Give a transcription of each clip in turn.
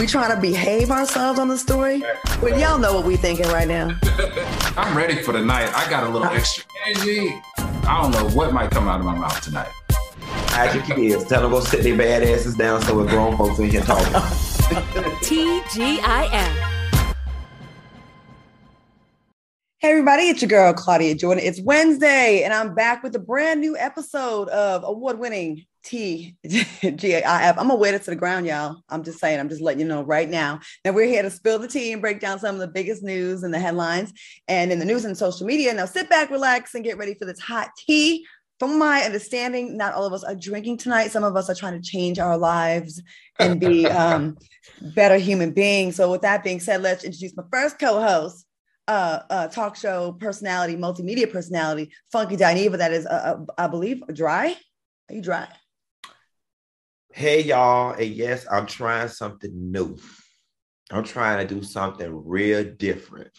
We trying to behave ourselves on the story. But y'all know what we thinking right now. I'm ready for the night. I got a little extra energy. I don't know what might come out of my mouth tonight. Hide your kids. Tell them go sit their bad asses down so we're grown folks in here talking. TGIF. Hey everybody, it's your girl Claudia Jordan. It's Wednesday, and I'm back with a brand new episode of award-winning TGIF. I'm gonna wear it to the ground, y'all. I'm just saying, I'm just letting you know right now. Now we're here to spill the tea and break down some of the biggest news and the headlines and in the news and social media. Now sit back, relax, and get ready for this hot tea. From my understanding, not all of us are drinking tonight. Some of us are trying to change our lives and be um, better human beings. So, with that being said, let's introduce my first co-host, uh, uh, talk show personality, multimedia personality, Funky Dineva. That is, uh, uh, I believe, dry. Are you dry? Hey y'all, and yes, I'm trying something new. I'm trying to do something real different.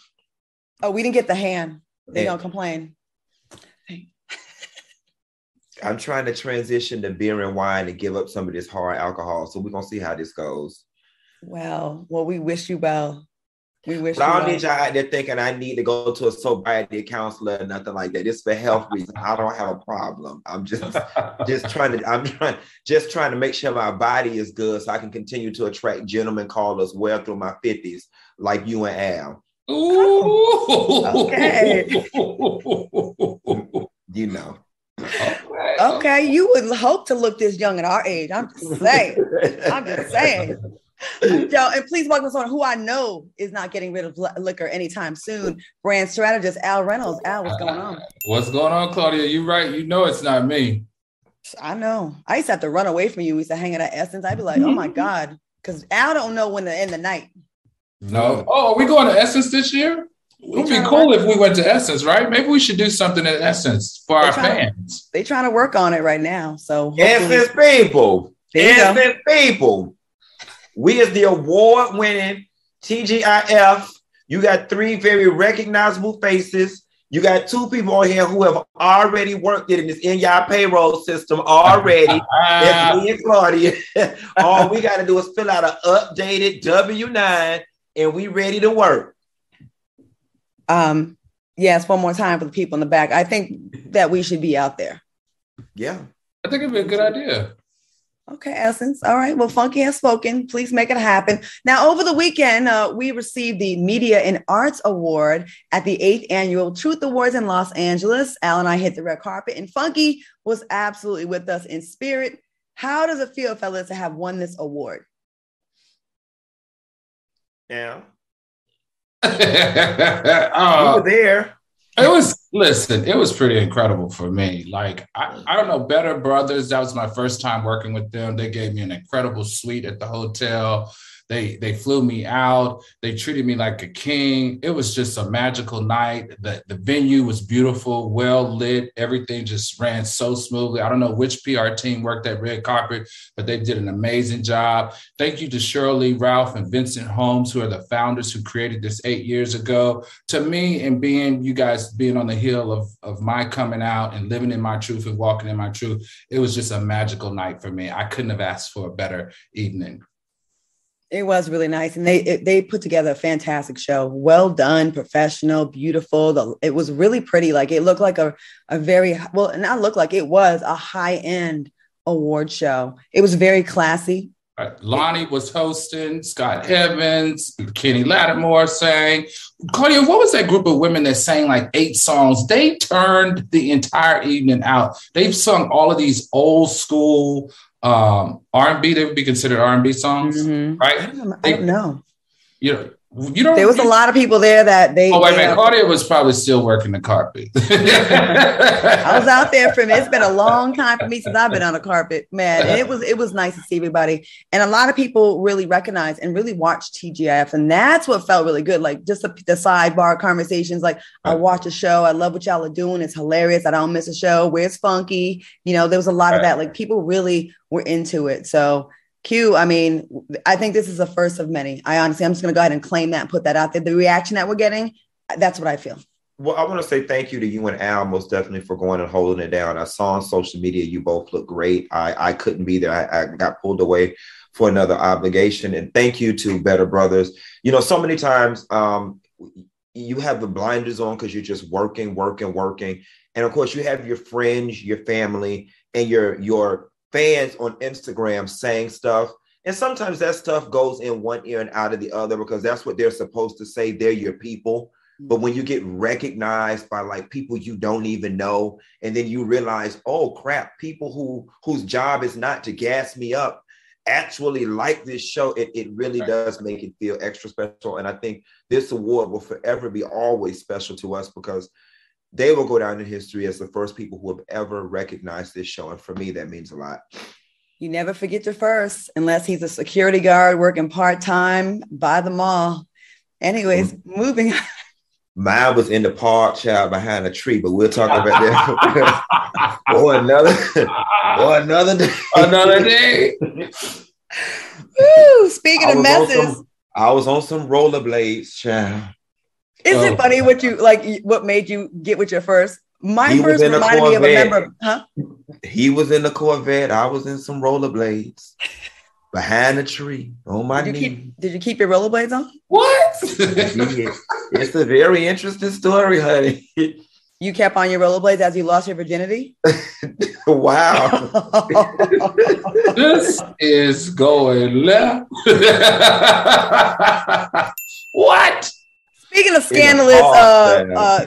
Oh, we didn't get the hand. They Yeah. don't complain. I'm trying to transition to beer and wine and give up some of this hard alcohol. So we're gonna see how this goes. Well, well, we wish you well. We wish But I don't need y'all out there thinking I need to go to a sobriety counselor or nothing like that. It's for health reasons. I don't have a problem. I'm just just trying to I'm trying just trying to make sure my body is good so I can continue to attract gentlemen callers well through my 50s, like you and Al. Ooh. Okay. You know. Okay, you would hope to look this young at our age. I'm just saying. I'm just saying. Yo, and please welcome someone who I know is not getting rid of liquor anytime soon. Brand strategist Al Reynolds. Al, what's going on? What's going on, Claudia? You right. You know it's not me. I know. I used to have to run away from you. We used to hang out at Essence. I'd be like, oh my God. Because Al don't know when to end the night. No. Oh, are we going to Essence this year? It would be cool if we went to Essence, right? Maybe we should do something at Essence for our fans. They're trying to work on it right now. So hopefully- Essence people. There you. Essence people. We is the award-winning TGIF. You got three very recognizable faces. You got two people on here who have already worked it and it's in your payroll system already. That's me and Claudia. All we got to do is fill out an updated W9 and we ready to work. um, yes, one more time for the people in the back. I think that we should be out there. Yeah. I think it'd be a good idea. Okay, Essence. All right. Well, Funky has spoken. Please make it happen. Now, over the weekend, uh, we received the Media and Arts Award at the eighth annual Truth Awards in Los Angeles. Al and I hit the red carpet, and Funky was absolutely with us in spirit. How does it feel, fellas, to have won this award? Yeah. Uh, we were there. It was listen, it was pretty incredible for me. Like I, I don't know, Better Brothers. That was my first time working with them. They gave me an incredible suite at the hotel. They they flew me out. They treated me like a king. It was just a magical night. The the venue was beautiful, well lit. Everything just ran so smoothly. I don't know which PR team worked that red carpet, but they did an amazing job. Thank you to Shirley, Ralph, and Vincent Holmes, who are the founders who created this eight years ago to me and being you guys being on the hill of of my coming out and living in my truth and walking in my truth it was just a magical night for me i couldn't have asked for a better evening It was really nice, and they it, they put together a fantastic show. Well done, professional, beautiful. The, it was really pretty. Like it looked like a a very well, not look like it was a high end award show. It was very classy. Lonnie was hosting, Scott Evans, Kenny Lattimore sang. Claudia, what was that group of women that sang like eight songs? They turned the entire evening out. They've sung all of these old school um, R&B. They would be considered R&B songs, Mhm. right? I don't, I don't know. You know, you don't. There was a lot of people there that they. Oh wait a they, minute, uh, Claudia was probably still working the carpet. I was out there for me. It's been a long time for me since I've been on a carpet, man. And it was it was nice to see everybody, and a lot of people really recognize and really watch TGIF, and that's what felt really good. Like just the, the sidebar conversations. Like I watch a show, I love what y'all are doing. It's hilarious. I don't miss a show. Where's Funky? You know, there was a lot of that. Like people really were into it. So. Q, I mean, I think this is the first of many. I honestly, I'm just going to go ahead and claim that and put that out there. The reaction that we're getting, that's what I feel. Well, I want to say thank you to you and Al most definitely for going and holding it down. I saw on social media you both look great. I, I couldn't be there. I, I got pulled away for another obligation. And thank you to Better Brothers. You know, so many times um, you have the blinders on because you're just working, working, working. And of course, you have your friends, your family, and your your fans on Instagram saying stuff. And sometimes that stuff goes in one ear and out of the other because that's what they're supposed to say. They're your people. But when you get recognized by like people you don't even know, and then you realize, oh crap, people who whose job is not to gas me up actually like this show, it, it really right. does make it feel extra special. And I think this award will forever be always special to us because they will go down in history as the first people who have ever recognized this show. And for me, that means a lot. You never forget your first, unless he's a security guard working part time by the mall. Anyways, mm-hmm. moving on. Mine was in the park, child, behind a tree, but we'll talk about that. or another, or another day. Another day. Woo, speaking of messes. Some, I was on some rollerblades, child. Is oh. it um, funny what you like? What made you get with your first? My he first reminded me of a member, huh? He was in the Corvette. I was in some rollerblades behind a tree on my did knee. Keep, did you keep your rollerblades on? What? it's a very interesting story, honey. You kept on your rollerblades as you lost your virginity? wow. this is going left. what? Speaking of scandalous, uh, uh,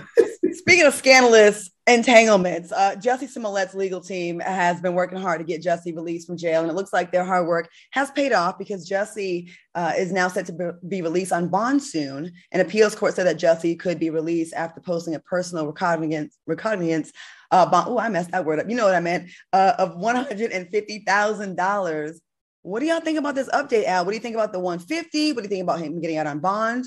speaking of scandalous entanglements. Uh, Jussie Smollett's legal team has been working hard to get Jussie released from jail, and it looks like their hard work has paid off because Jussie uh, is now set to be released on bond soon. An appeals court said that Jussie could be released after posting a personal recognizance, recognizance uh, bond. Oh, I messed that word up. You know what I meant? Uh, of one hundred and fifty thousand dollars. What do y'all think about this update, Al? What do you think about the 150? What do you think about him getting out on bond?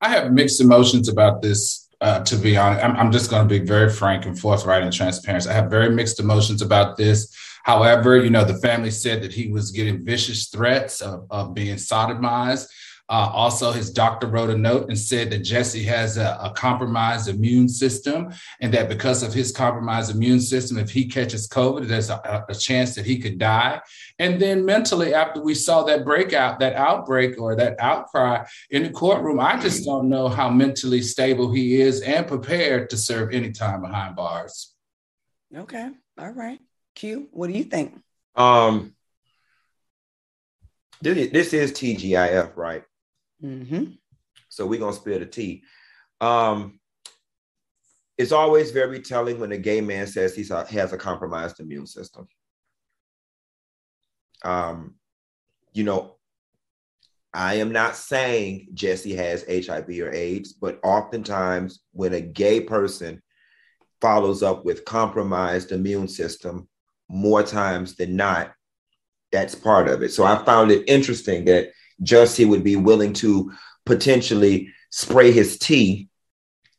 I have mixed emotions about this uh, to be honest. I'm, I'm just going to be very frank and forthright and transparent. I have very mixed emotions about this. However, you know, the family said that he was getting vicious threats of, of being sodomized. Uh, also, his doctor wrote a note and said that Jussie has a, a, compromised immune system, and that because of his compromised immune system, if he catches COVID, there's a, a, chance that he could die. And then mentally, after we saw that breakout, that outbreak or that outcry in the courtroom, I just don't know how mentally stable he is and prepared to serve any time behind bars. Okay. All right. Q, what do you think? Um, this, this is TGIF, right? Mm-hmm. So we're gonna spill the tea. Um, it's always very telling when a gay man says he has a compromised immune system. Um, you know, I am not saying Jussie has HIV or AIDS, but oftentimes when a gay person follows up with compromised immune system, more times than not, that's part of it. So I found it interesting that Jussie would be willing to potentially spray his tea,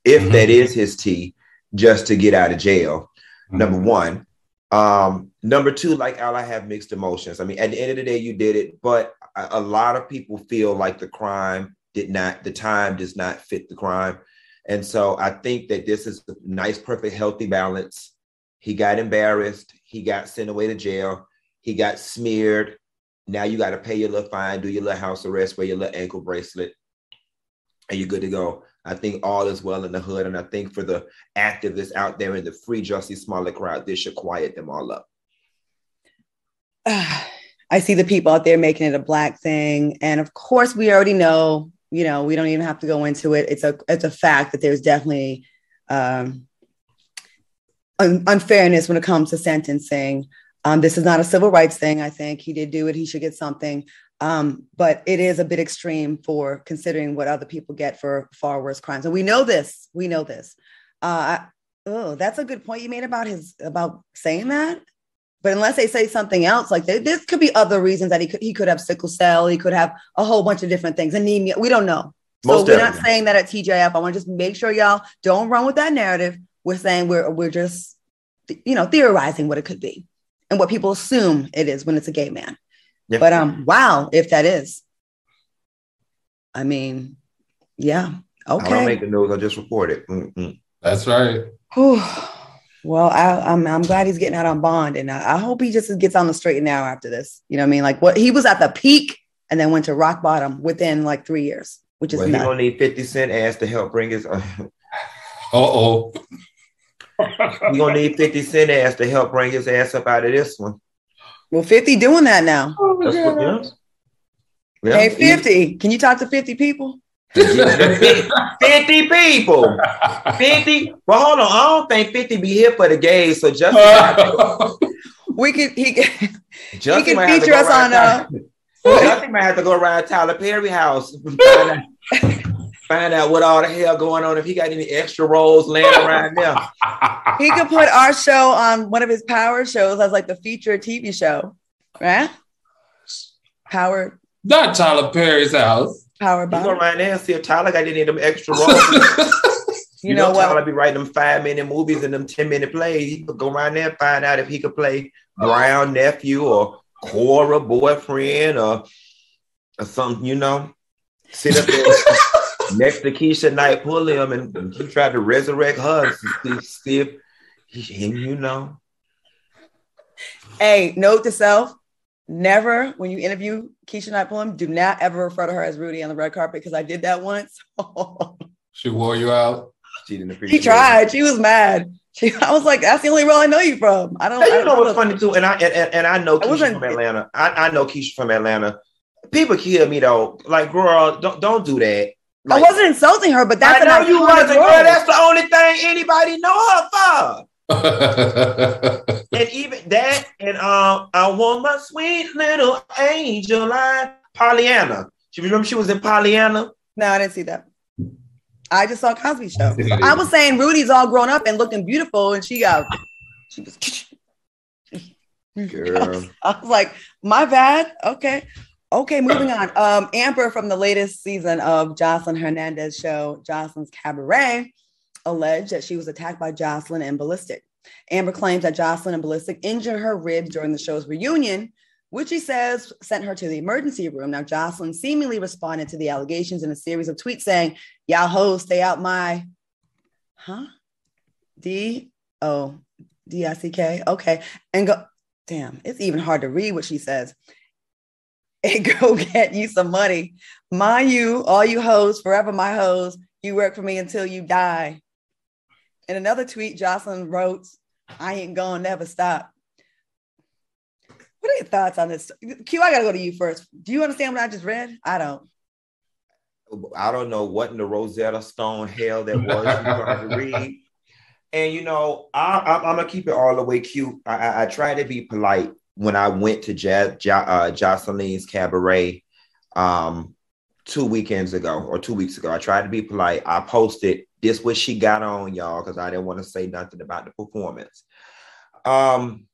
if mm-hmm. that is his tea, just to get out of jail. Mm-hmm. Number one. Um, number two, like Al, I have mixed emotions. I mean, at the end of the day, you did it, but a, a lot of people feel like the crime did not, the time does not fit the crime. And so I think that this is a nice, perfect, healthy balance. He got embarrassed. He got sent away to jail. He got smeared. Now you got to pay your little fine, do your little house arrest, wear your little ankle bracelet, and you're good to go. I think all is well in the hood. And I think for the activists out there in the free Jussie Smollett crowd, this should quiet them all up. I see the people out there making it a black thing. And of course, we already know, you know, we don't even have to go into it. It's a it's a fact that there's definitely um, un- unfairness when it comes to sentencing. Um, this is not a civil rights thing. I think he did do it. He should get something. Um, but it is a bit extreme for considering what other people get for far worse crimes. And we know this. We know this. Uh, oh, that's a good point you made about his about saying that. But unless they say something else, like they, this could be other reasons that he could he could have sickle cell, he could have a whole bunch of different things, anemia. We don't know. Most so we're not saying that at TGIF. I want to just make sure y'all don't run with that narrative. We're saying we're we're just you know theorizing what it could be and what people assume it is when it's a gay man. Yeah. But um, wow, if that is, I mean, yeah, okay. I don't make the news; I just report it. Mm-mm. That's right. Well, I, am I'm, I'm glad he's getting out on bond, and I, I, hope he just gets on the straight and narrow after this. You know what I mean? Like what he was at the peak and then went to rock bottom within like three years, which is well, nuts. he don't need Fifty Cent ass to help bring his. Uh oh. He gonna need Fifty Cent ass to help bring his ass up out of this one. Well, Fifty doing that now. Oh, what, yeah. Yeah. Hey, Fifty, can you talk to Fifty people? 50 people. 50. Well, hold on. I don't think 50 be here for the gays. So just we could he could Justin he can feature us on uh Justin might have to go around Tyler Perry house find out, what all the hell going on if he got any extra roles laying around there. He could put our show on one of his power shows as like the feature TV show, right? Power. Not Tyler Perry's house. Power by. You go around there and see if Tyler got any of them extra roles. you, you, know, know what? Tyler be writing them five minute movies and them 10 minute plays. He could go around there and find out if he could play Brown nephew or Cora boyfriend or, or something, you know. Sit up there next to Keshia Knight Pulliam, and he tried to resurrect her. See, see if he, you know. Hey, note to self: never when you interview Keshia Knight Pulliam, do not ever refer to her as Rudy on the red carpet because I did that once. she wore you out. She didn't appreciate. She tried. It. She was mad. She, I was like, "That's the only role I know you from." I don't. Hey, you I know what's funny too, and I and, and I know Keshia from Atlanta. I, I know Keshia from Atlanta. People kill me though. Like, girl, don't don't do that. Like, I wasn't insulting her, but that's I know you wasn't, girl. That's the only thing anybody know her for. and even that, and um, I want my sweet little angel line, Pollyanna. Do you remember she was in Pollyanna? No, I didn't see that. I just saw Cosby Show. I was saying Rudy's all grown up and looking beautiful, and she got she was. Girl. I was like, my bad. Okay. Okay, moving on. Um, Amber from the latest season of Joseline Hernandez show, Joseline's Cabaret, alleged that she was attacked by Joseline and Balistic. Amber claims that Joseline and Balistic injured her ribs during the show's reunion, which she says sent her to the emergency room. Now, Joseline seemingly responded to the allegations in a series of tweets saying, Y'all hoes, stay out my, huh? D O D I C K. Okay. And go, damn, it's even hard to read what she says. And go get you some money. Mind you, all you hoes, forever my hoes, you work for me until you die. In another tweet, Joseline wrote, I ain't gonna never stop. What are your thoughts on this? Q, I gotta go to you first. Do you understand what I just read? I don't. I don't know what in the Rosetta Stone hell that was you trying to read. And you know, I, am gonna keep it all the way cute. I, I, I try to be polite when I went to ja, uh, Joseline's cabaret um, two weekends ago or two weeks ago. I tried to be polite. I posted this what she got on y'all because I didn't want to say nothing about the performance. Um,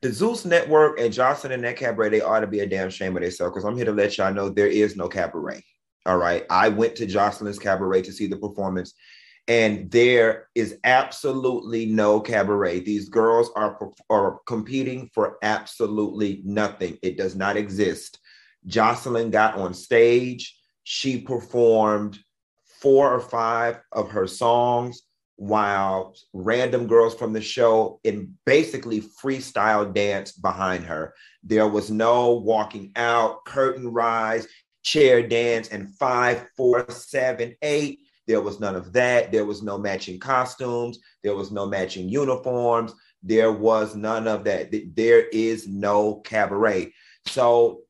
the Zeus Network and Johnson and that cabaret, they ought to be a damn shame of themselves because I'm here to let y'all know there is no cabaret. All right. I went to Joseline's cabaret to see the performance, and there is absolutely no cabaret. These girls are, are competing for absolutely nothing. It does not exist. Joseline got on stage. She performed four or five of her songs while random girls from the show in basically freestyle dance behind her. There was no walking out, curtain rise, chair dance, and five, four, seven, eight. There was none of that. There was no matching costumes. There was no matching uniforms. There was none of that. There is no cabaret. So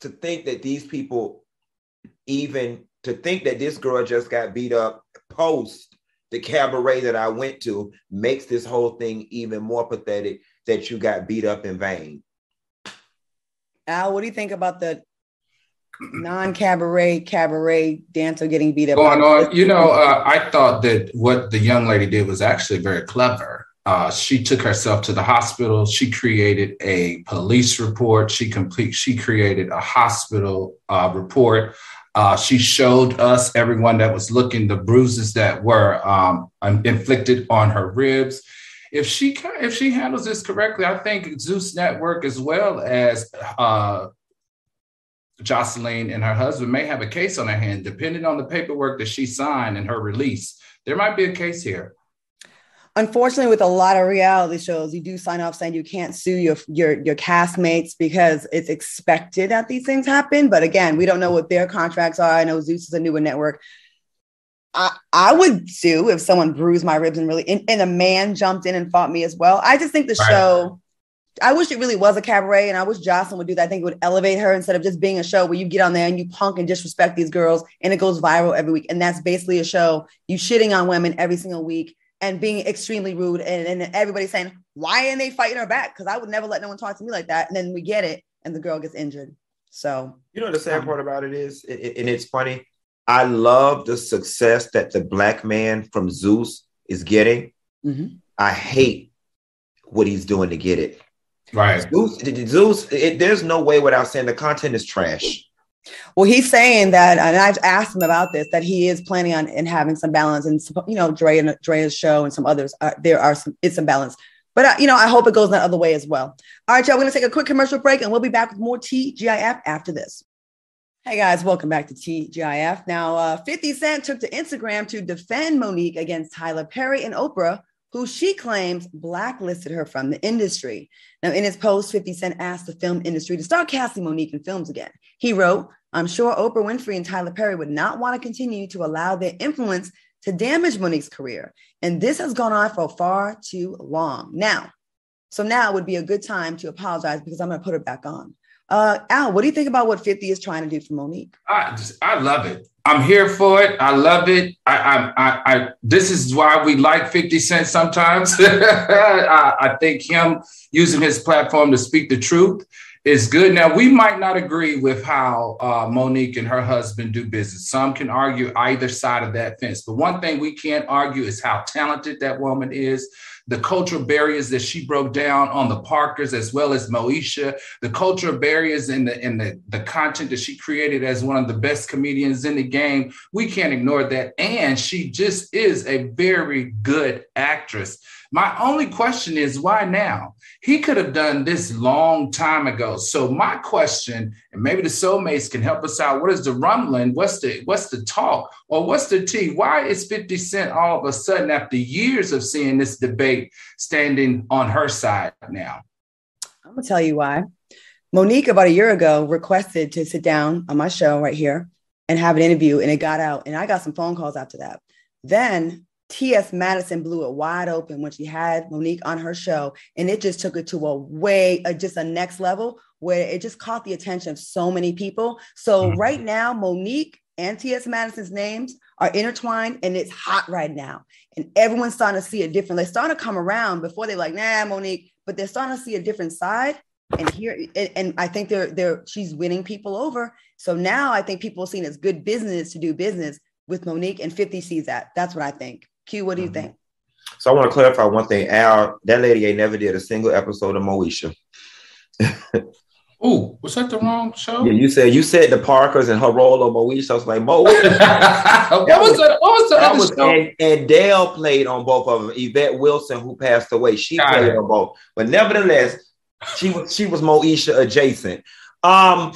to think that these people even to think that this girl just got beat up post the cabaret that I went to makes this whole thing even more pathetic that you got beat up in vain. Al, what do you think about the non-cabaret cabaret dancer getting beat up? Going on, you know, uh, I thought that what the young lady did was actually very clever. Uh, she took herself to the hospital. She created a police report. She complete. She created a hospital uh, report uh, she showed us, everyone that was looking, the bruises that were um, inflicted on her ribs. If she if she handles this correctly, I think Zeus Network as well as uh, Joseline and her husband may have a case on their hand, depending on the paperwork that she signed and her release. There might be a case here. unfortunately with a lot of reality shows you do sign off saying you can't sue your your your castmates because it's expected that these things happen but again we don't know what their contracts are i know zeus is a newer network i i would sue if someone bruised my ribs and really and, and a man jumped in and fought me as well i just think the right. show I wish it really was a cabaret, and I wish Joseline would do that. I think it would elevate her instead of just being a show where you get on there and you punk and disrespect these girls, and it goes viral every week. And that's basically a show you shitting on women every single week and being extremely rude and, and everybody saying, why ain't they fighting her back? Because I would never let no one talk to me like that. And then we get it and the girl gets injured. So you know the sad um, part about it is, it, it, and it's funny. I love the success that the black man from Zeus is getting. Mm-hmm. I hate what he's doing to get it. Right. Zeus, Zeus it, there's no way without saying the content is trash. Well, he's saying that, and I've asked him about this, that he is planning on in having some balance, and you know, Dre and Dre's show and some others. Uh, there are some, it's some balance, but uh, you know, I hope it goes that other way as well. All right, y'all, we're gonna take a quick commercial break, and we'll be back with more TGIF after this. Hey guys, welcome back to TGIF. Now, uh, 50 Cent took to Instagram to defend Mo'Nique against Tyler Perry and Oprah who she claims blacklisted her from the industry. Now, in his post, 50 Cent asked the film industry to start casting Mo'Nique in films again. He wrote, I'm sure Oprah Winfrey and Tyler Perry would not want to continue to allow their influence to damage Mo'Nique's career. And this has gone on for far too long. Now, so now would be a good time to apologize because I'm going to put her back on. Uh, Al, what do you think about what 50 is trying to do for Mo'Nique? I just, I love it. I'm here for it. I love it. I, I, I, I this is why we like 50 Cent sometimes. I, I think him using his platform to speak the truth is good. Now, we might not agree with how uh, Mo'Nique and her husband do business. Some can argue either side of that fence. But one thing we can't argue is how talented that woman is the cultural barriers that she broke down on the Parkers as well as Moesha, the cultural barriers in the in the, the content that she created as one of the best comedians in the game. We can't ignore that. And she just is a very good actress. My only question is why now? He could have done this long time ago. So my question, and maybe the soulmates can help us out. What is the rumbling? What's the what's the talk? Or what's the tea? Why is 50 Cent all of a sudden, after years of seeing this debate, standing on her side now? I'm gonna tell you why. Mo'Nique about a year ago requested to sit down on my show right here and have an interview, and it got out. And I got some phone calls after that. Then T.S. Madison blew it wide open when she had Mo'Nique on her show, and it just took it to a way, uh, just a next level where it just caught the attention of so many people. So mm-hmm. right now, Mo'Nique and T.S. Madison's names are intertwined, and it's hot right now. And everyone's starting to see it different. They're starting to come around before they're like, nah, Mo'Nique, but they're starting to see a different side. And here, and, and I think they're they're she's winning people over. So now I think people are seeing it's good business to do business with Mo'Nique, and 50 sees that. That's what I think. Q, what do you mm-hmm. think? So I want to clarify one thing. Al, that lady ain't never did a single episode of Moesha. Ooh, was that the wrong show? Yeah, you said you said the Parkers and her role of Moesha. I was like, Mo. what, was that, what was the other was, show? And, and, Dale played on both of them. Yvette Wilson, who passed away, she Got played it. on both. But nevertheless, she was she was Moesha adjacent. Um,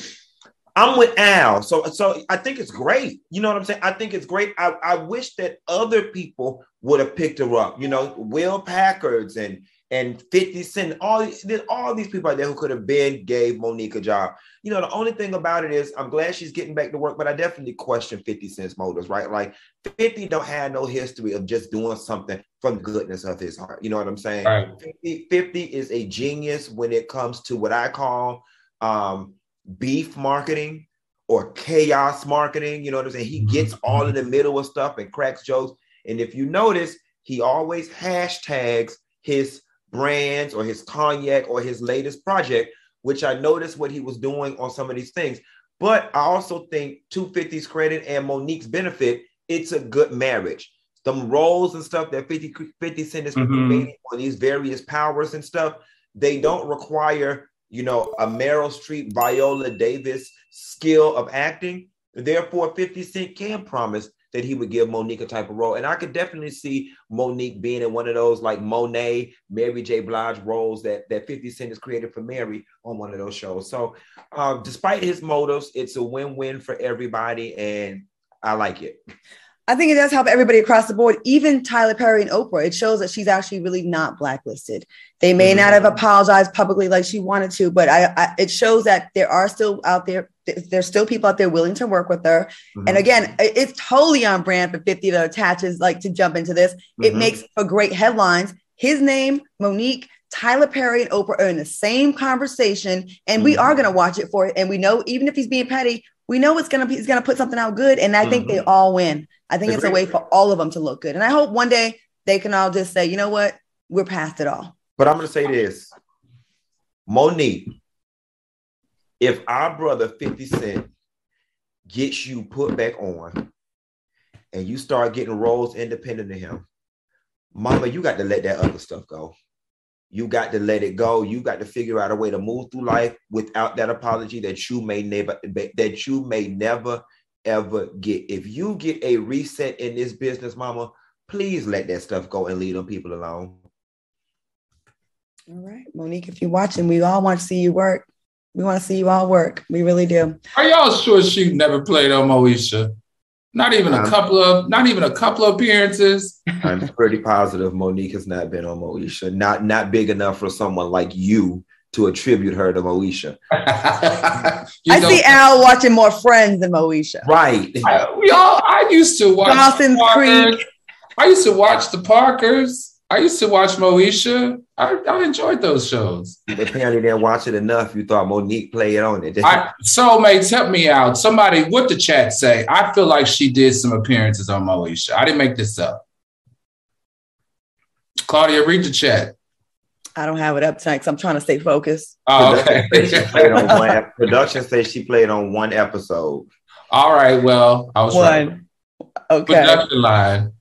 I'm with Al. So so I think it's great. You know what I'm saying? I think it's great. I, I wish that other people would have picked her up. You know, Will Packers and and 50 Cent, all there's all these people out there who could have been gave Mo'Nique a job. You know, the only thing about it is I'm glad she's getting back to work, but I definitely question 50 Cent's motives, right? Like 50 don't have no history of just doing something from the goodness of his heart. You know what I'm saying? Right. 50, 50 is a genius when it comes to what I call um beef marketing or chaos marketing. You know what I'm saying? He mm-hmm. gets all in the middle of stuff and cracks jokes. And if you notice, he always hashtags his brands or his cognac or his latest project, which I noticed what he was doing on some of these things. But I also think 250's credit and Mo'Nique's benefit, it's a good marriage. Some roles and stuff that 50, 50 Cent is mm-hmm. creating on these various powers and stuff, they don't require you know, a Meryl Streep, Viola Davis skill of acting. Therefore, 50 Cent can promise that he would give Mo'Nique a type of role. And I could definitely see Mo'Nique being in one of those like Monet, Mary J. Blige roles that, that 50 Cent has created for Mary on one of those shows. So uh, despite his motives, it's a win-win for everybody. And I like it. I think it does help everybody across the board, even Tyler Perry and Oprah. It shows that she's actually really not blacklisted. They may mm-hmm. not have apologized publicly like she wanted to, but I, I, it shows that there are still out there. There's still people out there willing to work with her. Mm-hmm. And again, it's totally on brand for 50 to attaches like to jump into this. Mm-hmm. It makes for great headlines. His name, Mo'Nique, Tyler Perry and Oprah are in the same conversation, and we are mm-hmm. going to watch it for it. And we know, even if he's being petty, we know it's going to be, he's going to put something out good. And I think they mm-hmm. all win. I think it's a way for all of them to look good. And I hope one day they can all just say, you know what, we're past it all. But I'm going to say this Mo'Nique, if our brother 50 Cent gets you put back on and you start getting roles independent of him, mama, you got to let that other stuff go. You got to let it go. You got to figure out a way to move through life without that apology that you may never that you may never ever get. If you get a reset in this business, mama, please let that stuff go and leave them people alone. All right, Mo'Nique, if you're watching, we all want to see you work. We want to see you all work. We really do. Are y'all sure she never played on Moesha? Not even a um, couple of, not even a couple of appearances. I'm pretty positive Mo'Nique has not been on Moesha. Not not big enough for someone like you to attribute her to Moesha. I see Al watching more Friends than Moesha. Right. I, we all. I used to watch Dawson's Creek. I used to watch the Parkers. I used to watch Moesha. I, I enjoyed those shows. Apparently, didn't watch it enough. You thought Mo'Nique played on it. I, soulmates, help me out. Somebody, what the chat say? I feel like she did some appearances on Moesha. I didn't make this up. Claudia, read the chat. I don't have it up tonight because I'm trying to stay focused. Oh, okay. one, production says she played on one episode. All right. Well, I was one. Right. Okay. Production line.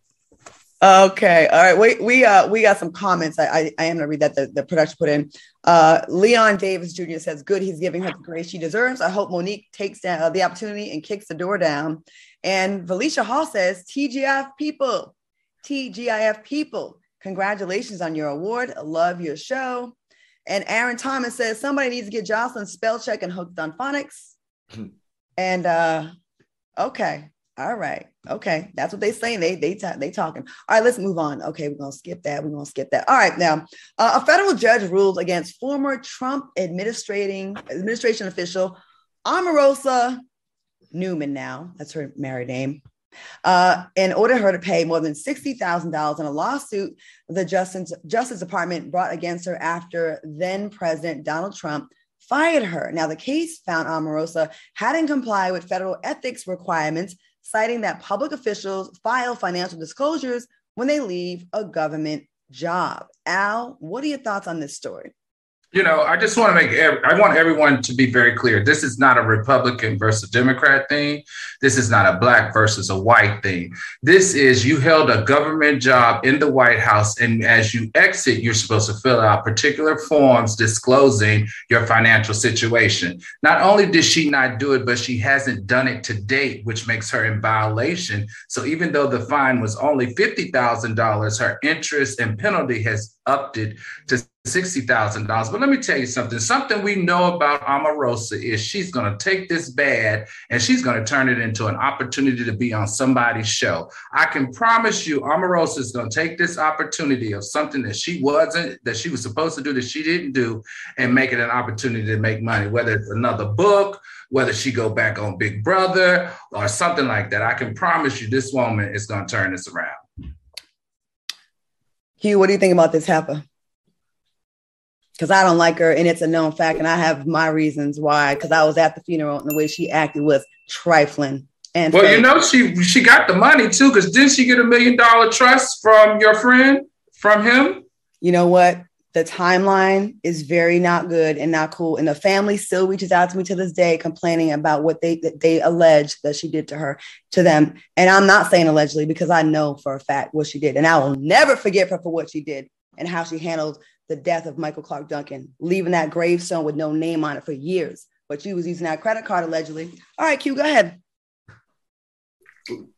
Okay. All right. We we uh we got some comments. I I, I am gonna read that the, the production put in. Uh Leon Davis Jr. says, good, he's giving her the grace she deserves. I hope Mo'Nique takes down uh, the opportunity and kicks the door down. And Felicia Hall says, TGIF people, TGIF people, congratulations on your award. Love your show. And Aaron Thomas says somebody needs to get Joseline spell check and hooked on phonics. and uh okay. All right. Okay. That's what they saying. They they ta- they talking. All right. Let's move on. Okay, we're gonna skip that. We're gonna skip that. All right. Now, uh, a federal judge ruled against former Trump administrating administration official Omarosa Newman. Now that's her married name. Uh, and ordered her to pay more than $60,000 in a lawsuit the Justice, Justice Department brought against her after then President Donald Trump fired her. Now, the case found Omarosa hadn't complied with federal ethics requirements citing that public officials file financial disclosures when they leave a government job. Al, what are your thoughts on this story? You know, I just want to make, every, I want everyone to be very clear. This is not a Republican versus Democrat thing. This is not a black versus a white thing. This is you held a government job in the White House, and as you exit, you're supposed to fill out particular forms disclosing your financial situation. Not only did she not do it, but she hasn't done it to date, which makes her in violation. So even though the fine was only $50,000, her interest and penalty has upped it to $60,000. But let me tell you something. Something we know about Omarosa is she's going to take this bad and she's going to turn it into an opportunity to be on somebody's show. I can promise you Omarosa is going to take this opportunity of something that she wasn't, that she was supposed to do, that she didn't do, and make it an opportunity to make money, whether it's another book, whether she go back on Big Brother or something like that. I can promise you this woman is going to turn this around. Q, what do you think about this happen? because I don't like her, and it's a known fact, and I have my reasons why. Because I was at the funeral, and the way she acted was trifling. And well, so, you know, she she got the money too. Because didn't she get a million dollar trust from your friend from him? You know what? The timeline is very not good and not cool. And the family still reaches out to me to this day, complaining about what they they allege that she did to her to them. And I'm not saying allegedly because I know for a fact what she did, and I will never forgive her for what she did and how she handled the death of Michael Clarke Duncan, leaving that gravestone with no name on it for years. But she was using that credit card allegedly. All right, Q, go ahead.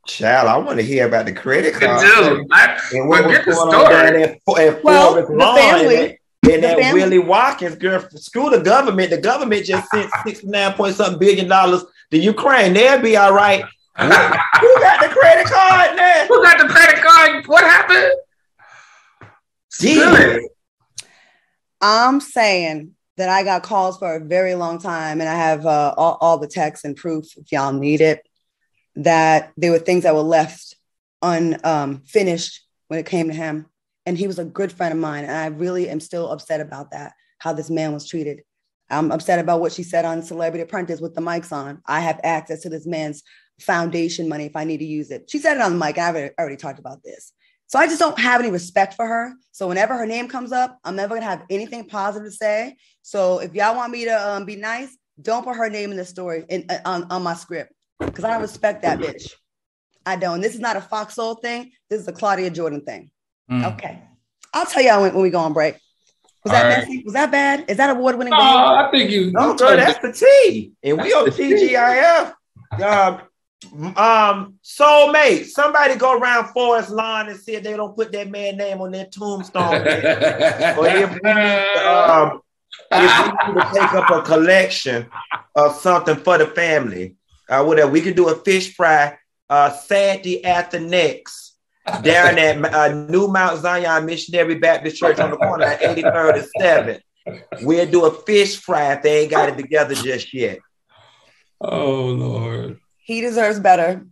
Child, I want to hear about the credit card. Dude, I, and what was going on down at, at well, the family, and, that family. Willie Watkins girl, screw the government. The government just sent sixty nine point something billion dollars to Ukraine. They'll be all right. Who got the credit card now? Who got the credit card? What happened? Jesus. I'm saying that I got calls for a very long time, and I have uh, all, all the texts and proof if y'all need it. That there were things that were left unfinished um, when it came to him, and he was a good friend of mine, and I really am still upset about that. How this man was treated. I'm upset about what she said on Celebrity Apprentice with the mics on. I have access to this man's foundation money if I need to use it. She said it on the mic. I've already talked about this. So I just don't have any respect for her. So whenever her name comes up, I'm never gonna have anything positive to say. So if y'all want me to um, be nice, don't put her name in the story in, uh, on, on my script because I don't respect that bitch. I don't. This is not a Fox Soul thing. This is a Claudia Jordan thing. Mm. Okay. I'll tell y'all when, when, we go on break. Was All that right. messy? Was that bad? Is that award winning? No, I think you. No, girl, that's the T. And we on TGIF. Um, um, soulmate. Somebody go around Forest Lawn and see if they don't put that man name on their tombstone. or if we, um, if we need to take up a collection of something for the family, uh, whatever, we could do a fish fry uh, Saturday after next down at uh, New Mount Zion Missionary Baptist Church on the corner at 83rd and 7th. We'll do a fish fry if they ain't got it together just yet. Oh, Lord. He deserves better,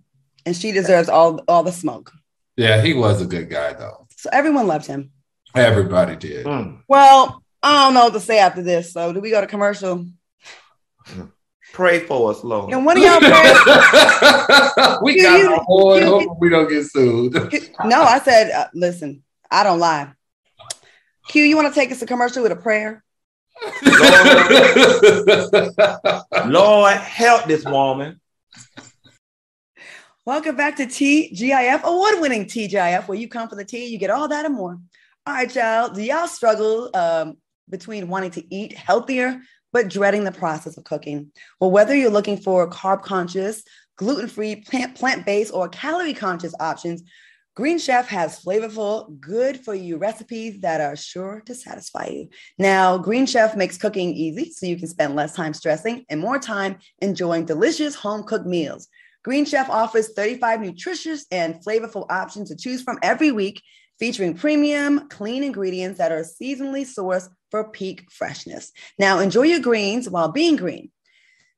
and she deserves all, all the smoke. Yeah, he was a good guy, though. So everyone loved him. Everybody did. Mm. Well, I don't know what to say after this. So, do we go to commercial? Pray for us, Lord. And one of y'all pray. we got you, boy. Hope we don't get sued. no, I said, uh, listen, I don't lie. Q, you want to take us to commercial with a prayer? Lord, Lord help this woman. Welcome back to TGIF, award winning TGIF, where you come for the tea, you get all that and more. All right, y'all. Do y'all struggle um, between wanting to eat healthier but dreading the process of cooking? Well, whether you're looking for carb conscious, gluten free, plant based, or calorie conscious options, Green Chef has flavorful, good for you recipes that are sure to satisfy you. Now, Green Chef makes cooking easy so you can spend less time stressing and more time enjoying delicious home cooked meals. Green Chef offers 35 nutritious and flavorful options to choose from every week featuring premium, clean ingredients that are seasonally sourced for peak freshness. Now, enjoy your greens while being green.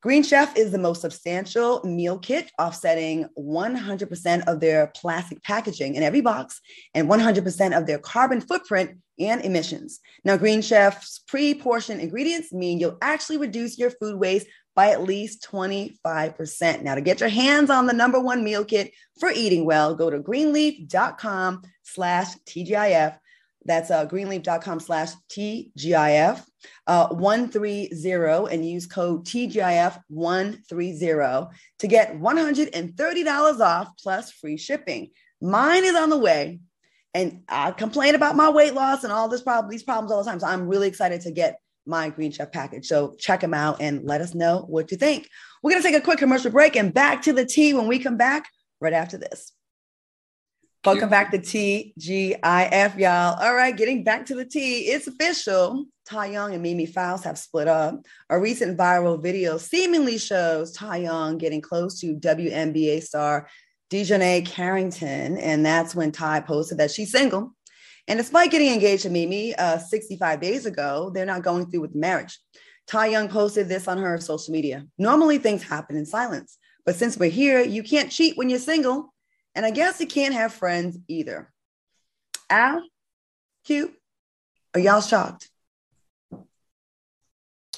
Green Chef is the most substantial meal kit, offsetting 100% of their plastic packaging in every box and 100% of their carbon footprint and emissions. Now, Green Chef's pre portioned ingredients mean you'll actually reduce your food waste by at least 25%. Now, to get your hands on the number one meal kit for eating well, go to greenleaf.com slash TGIF. That's uh, greenleaf.com slash TGIF uh, 130 and use code TGIF 130 to get $130 off plus free shipping. Mine is on the way. And I complain about my weight loss and all this problem, these problems all the time. So I'm really excited to get my Green Chef package. So check them out and let us know what you think. We're going to take a quick commercial break and back to the tea when we come back right after this. Welcome back to TGIF, y'all. All right, getting back to the tea. It's official. Ty Young and Mimi Faust have split up. A recent viral video seemingly shows Ty Young getting close to WNBA star DiJonai Carrington. And that's when Ty posted that she's single and despite getting engaged to Mimi uh, 65 days ago, they're not going through with marriage. Ty Young posted this on her social media. Normally things happen in silence, but since we're here, you can't cheat when you're single. And I guess you can't have friends either. Al, Q, are y'all shocked?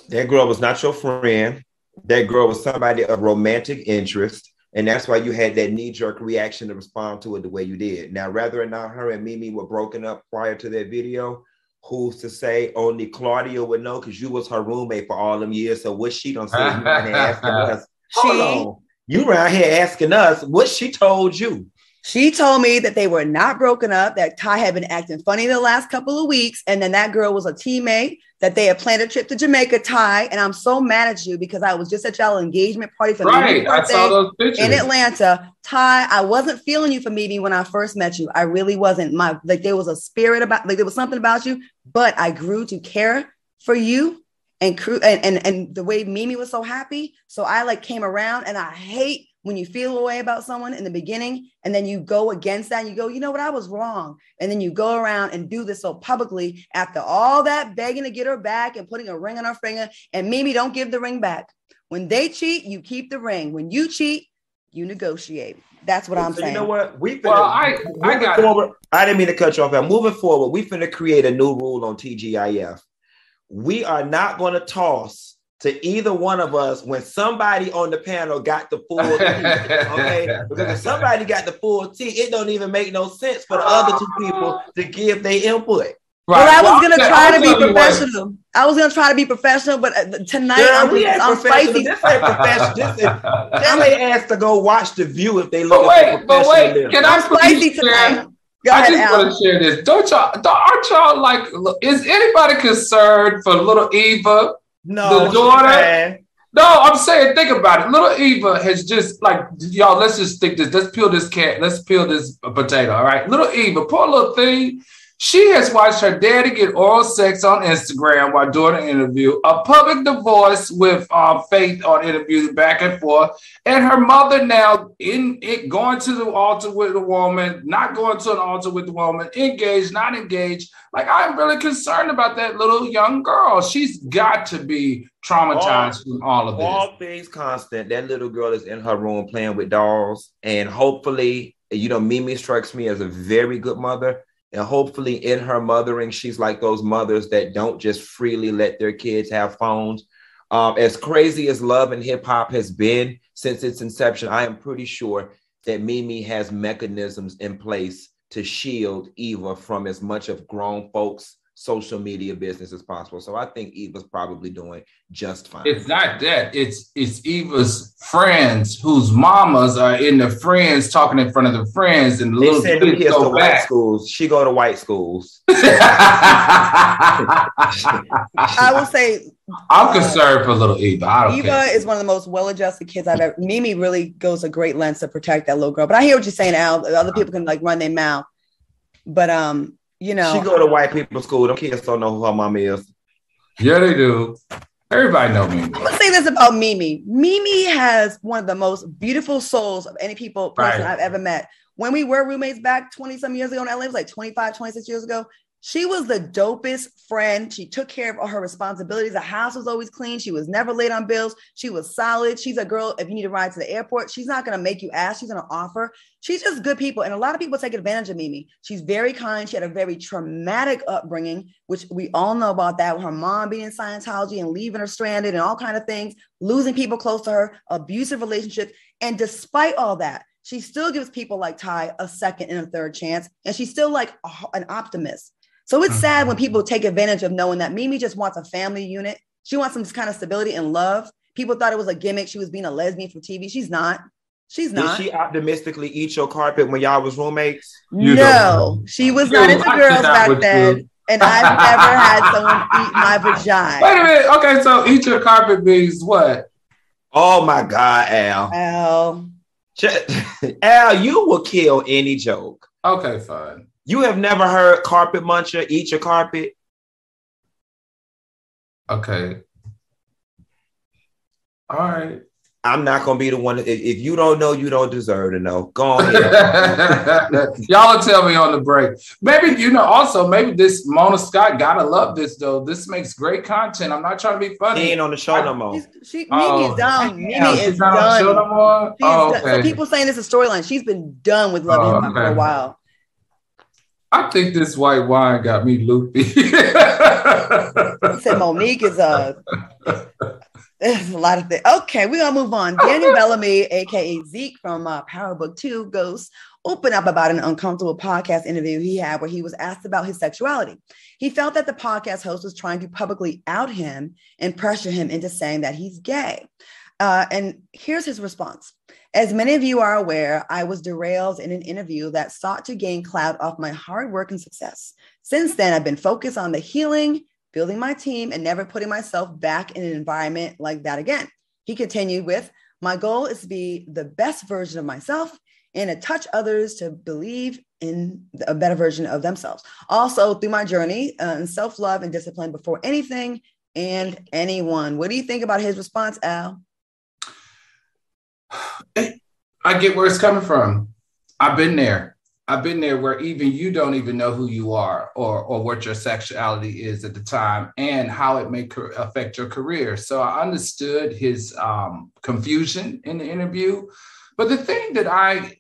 That girl was not your friend. That girl was somebody of romantic interest. And that's why you had that knee jerk reaction to respond to it the way you did. Now, whether or not her and Mimi were broken up prior to that video, who's to say only Claudia would know because you was her roommate for all them years. So what she don't say you around asking us. Hold on. You around here asking us what she told you. She told me that they were not broken up, that Ty had been acting funny the last couple of weeks, and then that girl was a teammate, that they had planned a trip to Jamaica, Ty. And I'm so mad at you because I was just at y'all engagement party for right. I saw those in Atlanta. Ty, I wasn't feeling you for me when I first met you. I really wasn't. My like there was a spirit about like there was something about you, but I grew to care for you and crew and, and and the way Mimi was so happy. So I like came around and I hate when you feel a way about someone in the beginning and then you go against that and you go, you know what, I was wrong. And then you go around and do this so publicly after all that begging to get her back and putting a ring on her finger. And Mimi, don't give the ring back. When they cheat, you keep the ring. When you cheat, you negotiate. That's what I'm So saying. you know what? We finna, Well, I- I moving got it. forward. I didn't mean to cut you off. I'm moving forward, we finna create a new rule on TGIF. We are not going to toss to either one of us when somebody on the panel got the full tea. Okay, because if somebody got the full tea, it don't even make no sense for the other two people to give their input. Well, I was gonna I'll try to be you what. professional. I was gonna try to be professional, but uh, tonight Girl, I'm, we ain't I'm spicy. This ain't professional. This is, they asked to go watch the view if they look. But wait, but wait, can I I'm spicy please tonight. Go I ahead, just want to share this. Don't y'all? Don't, aren't y'all like? Is anybody concerned for little Eva? No, The daughter- man. No, I'm saying, think about it. Little Eva has just like y'all. Let's just stick this. Let's peel this cat. Let's peel this potato. All right, little Eva, poor little thing. She has watched her daddy get oral sex on Instagram while doing an interview, a public divorce with uh, Faith on interviews back and forth, and her mother now in it going to the altar with the woman, not going to an altar with the woman, engaged, not engaged. Like I'm really concerned about that little young girl. She's got to be traumatized from all of this. All things constant, that little girl is in her room playing with dolls, and hopefully, you know, Mimi strikes me as a very good mother. And hopefully, in her mothering, she's like those mothers that don't just freely let their kids have phones. Um, as crazy as love and hip hop has been since its inception, I am pretty sure that Mimi has mechanisms in place to shield Eva from as much of grown folks' social media business as possible. So I think Eva's probably doing just fine. It's not that. It's it's Eva's friends whose mamas are in the friends talking in front of the friends, and the They little send kids kids to go white back. schools. She go to white schools. I will say I'm concerned for little Eva. I don't Eva care. is one of the most well-adjusted kids I've ever. Mimi really goes a great lengths to protect that little girl. But I hear what you're saying, Al. Other people can like run their mouth, but um, you know, She go to white people school. Them kids don't know who her mom is. Yeah, they do. Everybody know me. I'm gonna say this about Mimi. Mimi has one of the most beautiful souls of any people person Right. I've ever met. When we were roommates back 20 some years ago in LA, it was like 25, 26 years ago. She was the dopest friend. She took care of all her responsibilities. The house was always clean. She was never late on bills. She was solid. She's a girl. If you need a ride to the airport, she's not going to make you ask. She's going to offer. She's just good people. And a lot of people take advantage of Mimi. She's very kind. She had a very traumatic upbringing, which we all know about that. With her mom being in Scientology and leaving her stranded and all kind of things, losing people close to her, abusive relationships. And despite all that, she still gives people like Ty a second and a third chance. And she's still like an optimist. So it's uh-huh. sad when people take advantage of knowing that Mimi just wants a family unit. She wants some kind of stability and love. People thought it was a gimmick. She was being a lesbian for TV. She's not. She's not. Did she optimistically eat your carpet when y'all was roommates? You no, she was not You into girls back then. you. And I've never had someone eat my vagina. Wait a minute. Okay, so eat your carpet means what? Oh my God, Al. Al, Al, you will kill any joke. Okay, fine. You have never heard carpet muncher eat your carpet? Okay. All right. I'm not gonna be the one. If, if you don't know, you don't deserve to know. Go on. Y'all will tell me on the break. Maybe you know. Also, maybe this Mona Scott gotta love this though. This makes great content. I'm not trying to be he funny. ain't on the show no more. she's, she, Oh, Mimi is done. Mimi damn, is she's not on the show no done. more. She's Oh, done. So people saying this is a storyline. She's been done with Love Oh, and Hip Hop for a while. I think this white wine got me loopy. Said Mo'Nique is a. There's a lot of things. Okay, we're gonna move on. Daniel Bellamy, aka Zeke from uh, Power Book Two, Ghosts, opened up about an uncomfortable podcast interview he had where he was asked about his sexuality. He felt that the podcast host was trying to publicly out him and pressure him into saying that he's gay. Uh, and here's his response. As many of you are aware, I was derailed in an interview that sought to gain clout off my hard work and success. Since then, I've been focused on the healing, building my team, and never putting myself back in an environment like that again. He continued with, My goal is to be the best version of myself and to touch others to believe in a better version of themselves. Also, through my journey uh, in self love and discipline before anything and anyone. What do you think about his response, Al? I get where it's coming from. I've been there. I've been there where even you don't even know who you are or or what your sexuality is at the time and how it may co- affect your career. So I understood his um, confusion in the interview, but the thing that I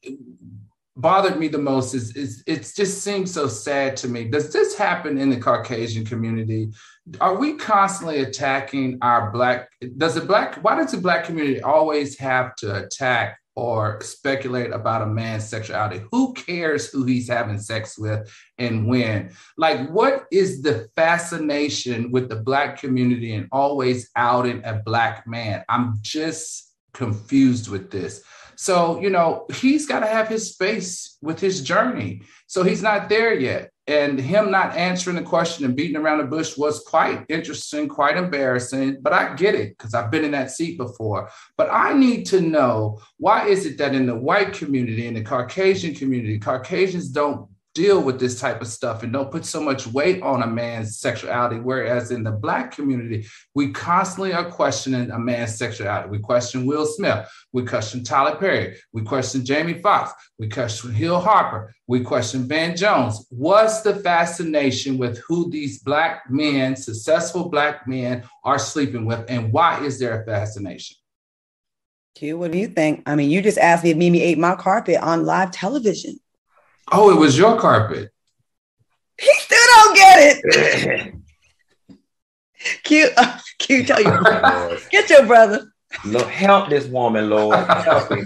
bothered me the most is, is it just seems so sad to me. Does this happen in the Caucasian community? Are we constantly attacking our black? Does the black? Why does the black community always have to attack or speculate about a man's sexuality. Who cares who he's having sex with and when? Like, what is the fascination with the Black community and always outing a Black man? I'm just confused with this. So, you know, he's got to have his space with his journey. So he's not there yet. And him not answering the question and beating around the bush was quite interesting, quite embarrassing. But I get it because I've been in that seat before. But I need to know why is it that in the white community, in the Caucasian community, Caucasians don't deal with this type of stuff and don't put so much weight on a man's sexuality. Whereas in the Black community, we constantly are questioning a man's sexuality. We question Will Smith. We question Tyler Perry. We question Jamie Foxx. We question Hill Harper. We question Van Jones. What's the fascination with who these Black men, successful Black men, are sleeping with? And why is there a fascination? Q, what do you think? I mean, you just asked me if Mimi ate my carpet on live television. Oh, it was your carpet. He still don't get it. Cute, uh, cute. Tell you, get your brother. Lord, help this woman, Lord. Help me.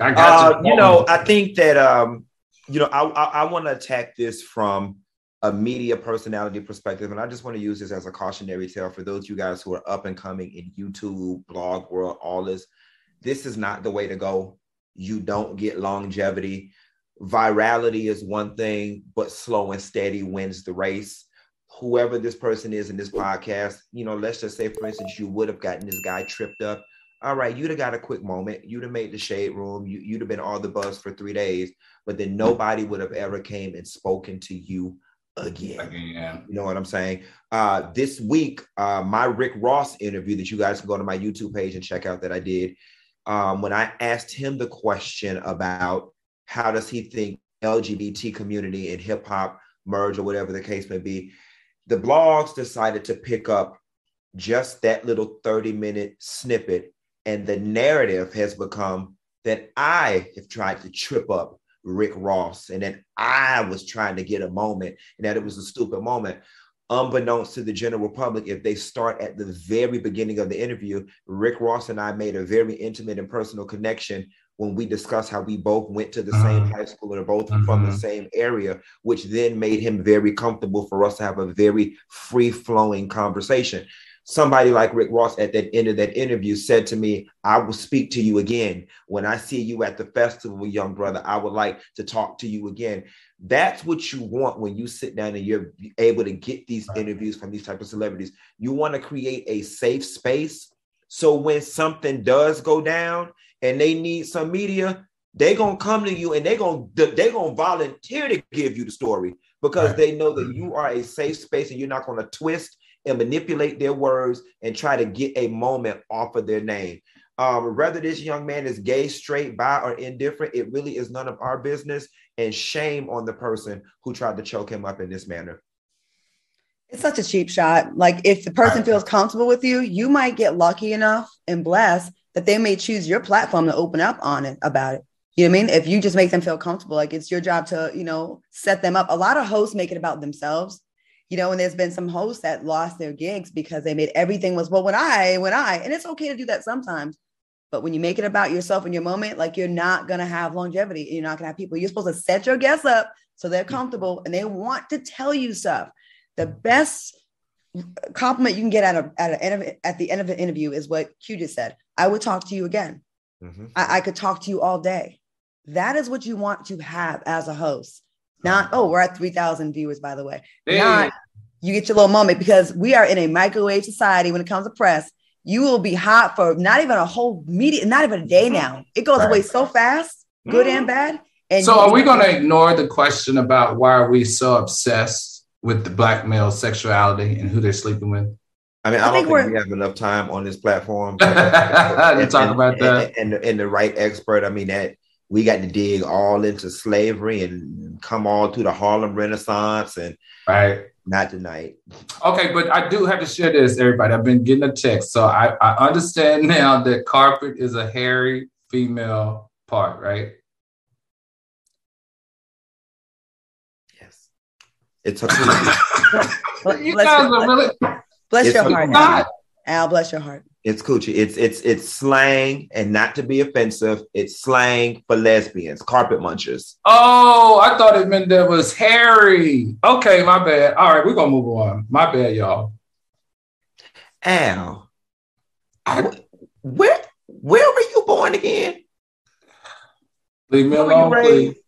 I got uh, you. you know, I think that um, you know, I I, I want to attack this from a media personality perspective, and I just want to use this as a cautionary tale for those you guys who are up and coming in YouTube, blog world, all this. This is not the way to go. You don't get longevity virality is one thing, but slow and steady wins the race. Whoever this person is in this podcast, you know, let's just say, for instance, you would have gotten this guy tripped up. All right, you'd have got a quick moment. You'd have made the shade room. You, you'd have been all the buzz for three days, but then nobody would have ever came and spoken to you again. again. You know what I'm saying? Uh, this week, uh, my Rick Ross interview that you guys can go to my YouTube page and check out that I did. Um, when I asked him the question about how does he think LGBT community and hip hop merge or whatever the case may be. The blogs decided to pick up just that little 30 minute snippet, and the narrative has become that I have tried to trip up Rick Ross and that I was trying to get a moment and that it was a stupid moment. Unbeknownst to the general public, if they start at the very beginning of the interview, Rick Ross and I made a very intimate and personal connection when we discussed how we both went to the uh-huh. same high school and are both uh-huh. from the mm-hmm. same area, which then made him very comfortable for us to have a very free flowing conversation. Somebody like Rick Ross at that end of that interview said to me, I will speak to you again. When I see you at the festival, young brother, I would like to talk to you again. That's what you want when you sit down and you're able to get these interviews from these type of celebrities. You want to create a safe space. So when something does go down, and they need some media, they gonna come to you and they gonna they gonna volunteer to give you the story because right. they know that you are a safe space and you're not gonna twist and manipulate their words and try to get a moment off of their name. Um, whether this young man is gay, straight, bi, or indifferent, it really is none of our business. And shame on the person who tried to choke him up in this manner. It's such a cheap shot. Like if the person right. feels comfortable with you, you might get lucky enough and blessed that they may choose your platform to open up on it about it. You know what I mean? If you just make them feel comfortable, like it's your job to, you know, set them up. A lot of hosts make it about themselves, you know, and there's been some hosts that lost their gigs because they made everything was, well, when I, when I, and it's okay to do that sometimes. But when you make it about yourself in your moment, like you're not to have longevity. You're not to have people. You're supposed to set your guests up so they're mm-hmm. comfortable and they want to tell you stuff. The best compliment you can get at a, at, a, at the end of an interview is what Q just said. I would talk to you again. Mm-hmm. I, I could talk to you all day. That is what you want to have as a host. Not, oh, we're at 3,000 viewers, by the way. Hey. Not you get your little moment because we are in a microwave society when it comes to press. You will be hot for not even a whole media, not even a day now. It goes right. away so fast, good mm-hmm. and bad. And so, are we going to ignore the question about why are we so obsessed with the black male sexuality and who they're sleeping with? I mean, I, I don't think, think we have enough time on this platform to talk and, about that. And, and, and, the right expert. I mean, that we got to dig all into slavery and come all through the Harlem Renaissance and right. Not tonight. Okay, but I do have to share this, everybody. I've been getting a text, so I, I understand now that carpet is a hairy female part, right? Yes. It's a you bless guys are really bless your heart. Al. Al, bless your heart. It's coochie. It's it's it's slang, and not to be offensive, it's slang for lesbians, carpet munchers. Oh, I thought it meant that was hairy. Okay, my bad. All right, we're gonna move on. My bad, y'all. Al, I, where where were you born again? Leave me alone, please.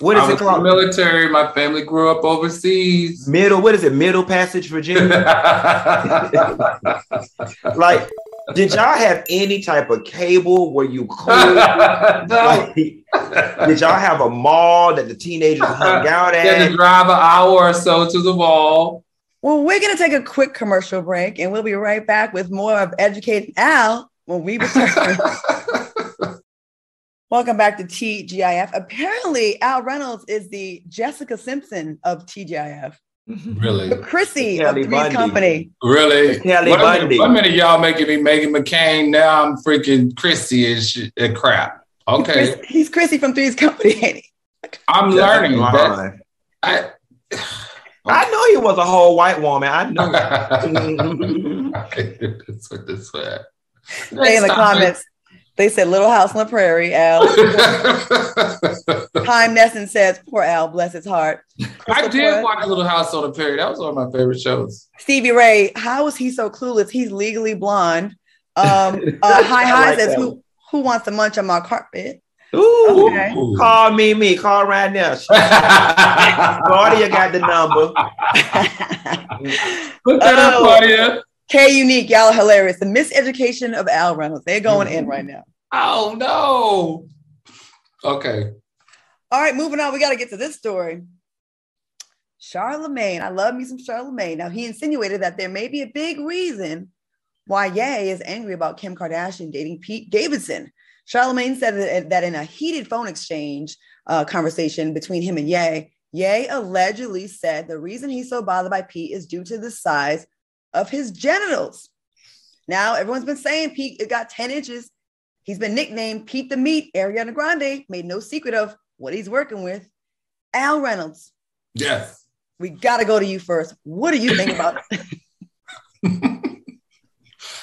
What is I it called? Military. My family grew up overseas. Middle. What is it? Middle Passage, Virginia. like, did y'all have any type of cable where you could? no. like, did y'all have a mall that the teenagers hung out at? Had to drive an hour or so to the mall. Well, we're going to take a quick commercial break, and we'll be right back with more of Educating Al when we return. Welcome back to TGIF. Apparently, Al Reynolds is the Jessica Simpson of TGIF. Really? The Chrissy Kelly of Three's Company. Really? Kelly what Bundy. One minute y'all making me Meghan McCain. Now I'm freaking Chrissy and, sh- and crap. Okay. He's, He's Chrissy from Three's Company, ain't he? I'm learning. That, I, I know he was a whole white woman. I know. That's what this was. Say in the comments. They said Little House on the Prairie, Al. Time Nesson says, poor Al, bless his heart. I did watch Little House on the Prairie. That was one of my favorite shows. Stevie Ray, how is he so clueless? He's legally blonde. Um, uh, Hi Hi like says, who, who wants to munch on my carpet? Ooh, okay. call me, me, call right now. Claudia got the number. Put that up, oh. Claudia. K Unique, y'all hilarious. The miseducation of Al Reynolds. They're going in right now. Oh no. Okay. All right, moving on. We got to get to this story. Charlemagne. I love me some Charlemagne. Now he insinuated that there may be a big reason why Ye is angry about Kim Kardashian dating Pete Davidson. Charlemagne said that in a heated phone exchange uh, conversation between him and Ye, Ye allegedly said the reason he's so bothered by Pete is due to the size of his genitals. Now, everyone's been saying Pete it got 10 inches. He's been nicknamed Pete the Meat. Ariana Grande made no secret of what he's working with. Al Reynolds. Yes. We got to go to you first. What do you think about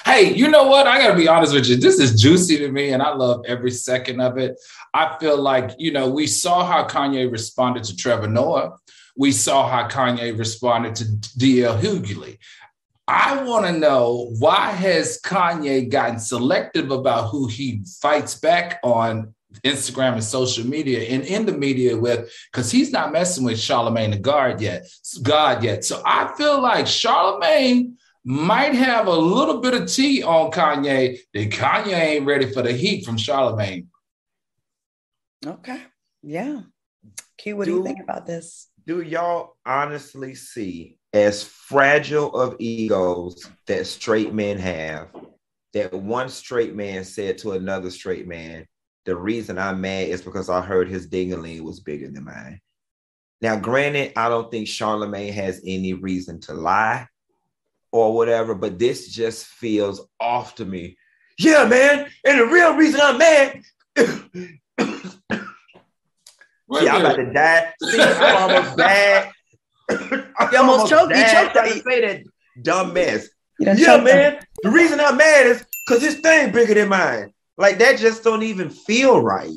Hey, you know what? I got to be honest with you. This is juicy to me, and I love every second of it. I feel like, you know, we saw how Kanye responded to Trevor Noah. We saw how Kanye responded to DL Hughley. I want to know why has Kanye gotten selective about who he fights back on Instagram and social media and in the media with because he's not messing with Charlemagne the God yet, God yet. So I feel like Charlemagne might have a little bit of tea on Kanye that Kanye ain't ready for the heat from Charlemagne. Okay. Yeah. Q, what do, do you think about this? Do y'all honestly see as fragile of egos that straight men have, that one straight man said to another straight man, the reason I'm mad is because I heard his dingling was bigger than mine. Now, granted, I don't think Charlemagne has any reason to lie or whatever, but this just feels off to me. Yeah, man. And the real reason I'm mad. See, I'm about to die. See, I'm almost bad. You almost choked. You choked. Trying to say that dumb mess. Yeah, man. The reason I'm mad is because his thing bigger than mine. Like that just don't even feel right.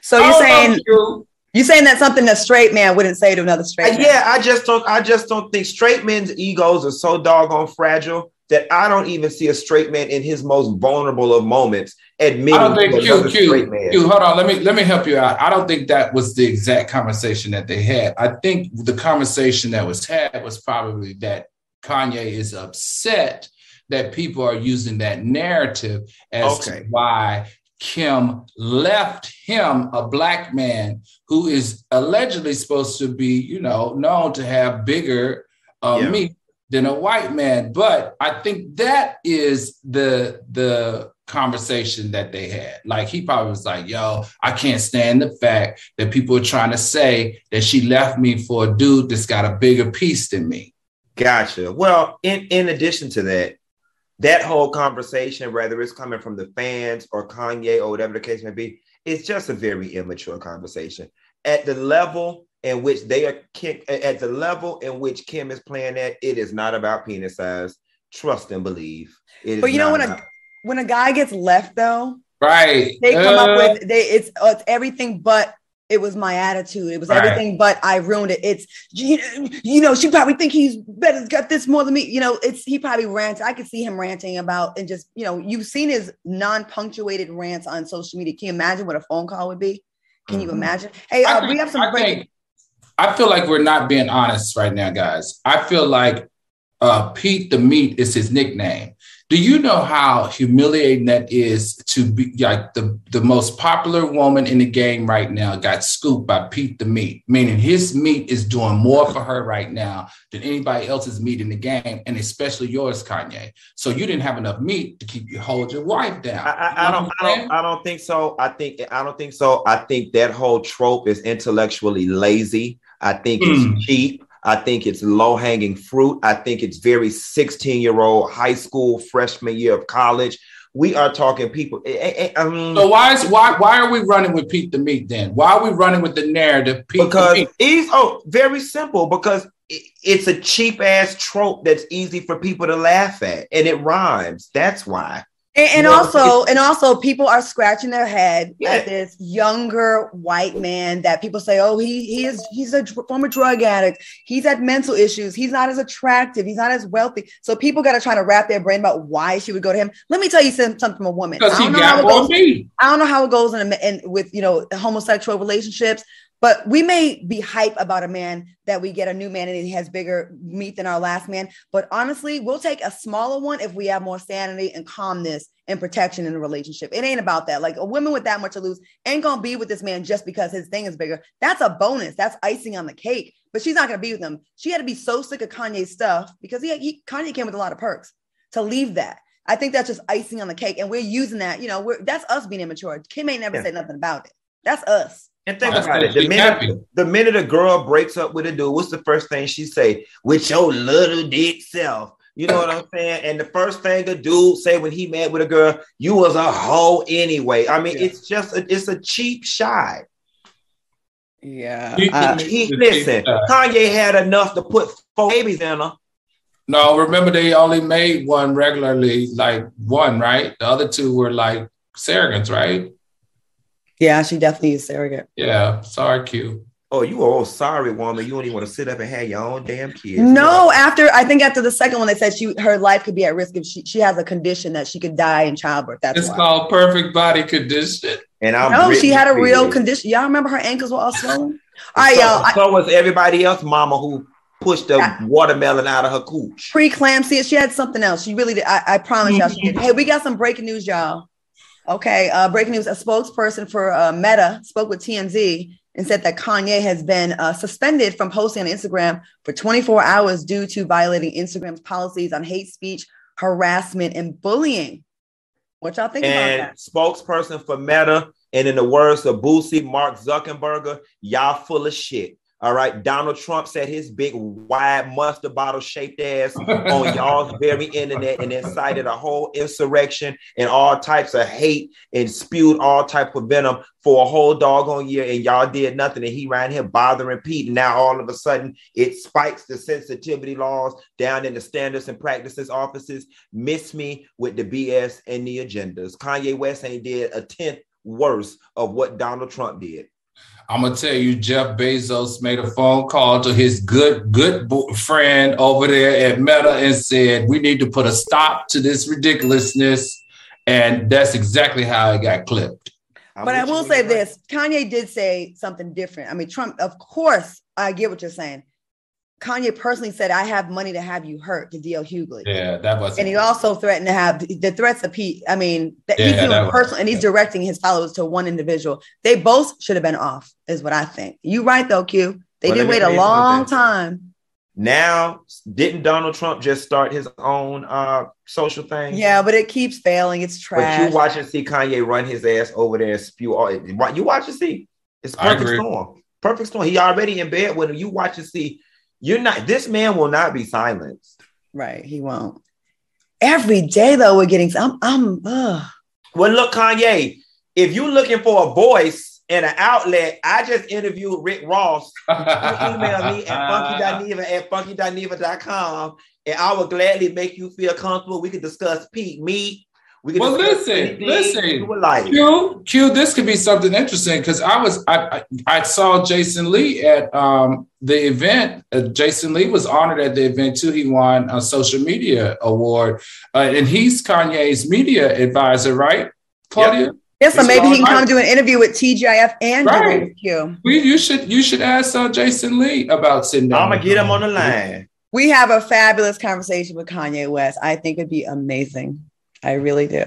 So you're saying you. you're saying that something a straight man wouldn't say to another straight man. Yeah, I just don't. I just don't think straight men's egos are so doggone fragile that I don't even see a straight man in his most vulnerable of moments admitting. I don't think Q, Q, Q, hold on, let me let me help you out. I don't think that was the exact conversation that they had. I think the conversation that was had was probably that Kanye is upset that people are using that narrative as okay. to why Kim left him, a black man who is allegedly supposed to be, you know, known to have bigger uh, yeah. meat than a white man. But I think that is the the conversation that they had. Like he probably was like, yo, I can't stand the fact that people are trying to say that she left me for a dude that's got a bigger piece than me. Gotcha. Well, in, in addition to that, that whole conversation, whether it's coming from the fans or Kanye or whatever the case may be, it's just a very immature conversation. At the level in which they are at the level in which Kim is playing at, it is not about penis size. Trust and believe. but you know what? about- a when a guy gets left though, right? They come uh, up with they it's uh, it's everything but it was my attitude. It was right. everything but I ruined it. It's you, you know she probably think he's better got this more than me. You know it's he probably rants. I could see him ranting about and just you know you've seen his non punctuated rants on social media. Can you imagine what a phone call would be? Can mm-hmm. you imagine? Hey, uh, think, we have some. I, think, I feel like we're not being honest right now, guys. I feel like uh, Pete the Meat is his nickname. Do you know how humiliating that is to be like the, the most popular woman in the game right now got scooped by Pete the Meat, meaning his meat is doing more for her right now than anybody else's meat in the game, and especially yours, Kanye. So you didn't have enough meat to keep you hold your wife down. I, I, I don't, I don't, I don't think so. I think I don't think so. I think that whole trope is intellectually lazy. I think mm. it's hmm. cheap. I think it's low hanging fruit. I think it's very 16 year old high school freshman year of college. We are talking people. Eh, eh, eh, I mean, so why is why why are we running with Pete the Meat then? Why are we running with the narrative? Pete because he's oh very simple because it's a cheap ass trope that's easy for people to laugh at and it rhymes. That's why. And, and also, and also, people are scratching their head yeah. at this younger white man that people say, "Oh, he he is he's a former drug addict. He's had mental issues. He's not as attractive. He's not as wealthy." So people got to try to wrap their brain about why she would go to him. Let me tell you something from a woman. Because he got more I don't know how it goes in, a, in with you know homosexual relationships, but we may be hype about a man that we get a new man and he has bigger meat than our last man. But honestly, we'll take a smaller one if we have more sanity and calmness and protection in a relationship. It ain't about that. Like a woman with that much to lose ain't gonna be with this man just because his thing is bigger. That's a bonus. That's icing on the cake. But she's not gonna be with him. She had to be so sick of Kanye's stuff because he, he Kanye came with a lot of perks to leave that. I think that's just icing on the cake, and we're using that. You know, we're that's us being immature. Kim ain't never yeah. said nothing about it. That's us. And think about it. The minute, happy. the minute a girl breaks up with a dude, what's the first thing she say? With your little dick self. You know what I'm saying? And the first thing a dude say when he met with a girl, you was a hoe anyway. I mean, yeah. it's just a, it's a cheap shot. Yeah. Uh, he, listen, Kanye had enough to put four babies in her. No, remember they only made one regularly, like one, right? The other two were like surrogates, right? Yeah, she definitely is surrogate. Yeah, sorry, Q. Oh, you all sorry, woman. You don't even want to sit up and have your own damn kids. No, after I think after the second one, they said she her life could be at risk if she she has a condition that she could die in childbirth. That's it's why. called perfect body condition. And I'm no, she had a real condition. Y'all remember her ankles were all swollen. all right, so, y'all. So was everybody else, mama, who pushed the yeah. watermelon out of her cooch. Preeclampsia. She had something else. She really did. I, I promise y'all. She did. Mm-hmm. Hey, we got some breaking news, y'all. Okay, uh, breaking news: a spokesperson for uh, Meta spoke with TMZ and said that Kanye has been uh, suspended from posting on Instagram for 24 hours due to violating Instagram's policies on hate speech, harassment, and bullying. What y'all think and about that? Spokesperson for Meta, and in the words of Boosie, Mark Zuckerberg, y'all full of shit. All right. Donald Trump set his big, wide mustard bottle shaped ass on y'all's very internet and incited a whole insurrection and all types of hate and spewed all type of venom for a whole doggone year. And y'all did nothing. And he ran here bothering Pete. And now all of a sudden it spikes the sensitivity laws down in the standards and practices offices. Miss me with the BS and the agendas. Kanye West ain't did a tenth worse of what Donald Trump did. I'm gonna tell you, Jeff Bezos made a phone call to his good good friend over there at Meta and said, "We need to put a stop to this ridiculousness," and that's exactly how it got clipped. But I will say this: Kanye did say something different. I mean, Trump, of course, I get what you're saying. Kanye personally said, "I have money to have you hurt" to D.L. Hughley. Yeah, that was. And he also threatened to have the threats of Pete. I mean, that yeah, he's doing personal, and he's directing his followers to one individual. They both should have been off, is what I think. You right though, Q. They well, did wait a long time. Now, didn't Donald Trump just start his own uh social thing? Yeah, but it keeps failing. It's trash. But you watch and see Kanye run his ass over there and spew all you watch and see. It's perfect storm. Perfect storm. He already in bed with him. You watch and see. You're not this man will not be silenced. Right. He won't. Every day though, we're getting I'm I'm uh. well look, Kanye, if you're looking for a voice and an outlet. I just interviewed Rick Ross. email me at funky.neva at funky.neva.com and I will gladly make you feel comfortable. We could discuss Pete meat. We well, listen, listen. Like. Q, Q, this could be something interesting because I was I, I, I saw Jason Lee at um, the event. Uh, Jason Lee was honored at the event too. He won a social media award, uh, and he's Kanye's media advisor, right, Claudia? Yep. Yeah, so maybe he can come do an interview with TGIF and right. Q. We, you should you should ask uh, Jason Lee about sitting down. I'm gonna get him on the line. We have a fabulous conversation with Kanye West. I think it'd be amazing. I really do.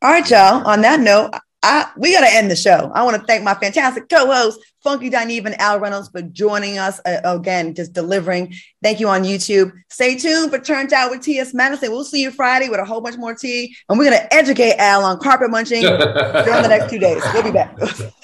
All right, y'all. On that note, I, we got to end the show. I want to thank my fantastic co-host, Funky Dineva and Al Reynolds, for joining us uh, again, just delivering. Thank you on YouTube. Stay tuned for Turned Out with T.S. Madison. We'll see you Friday with a whole bunch more tea, and we're going to educate Al on carpet munching during the next two days. We'll be back.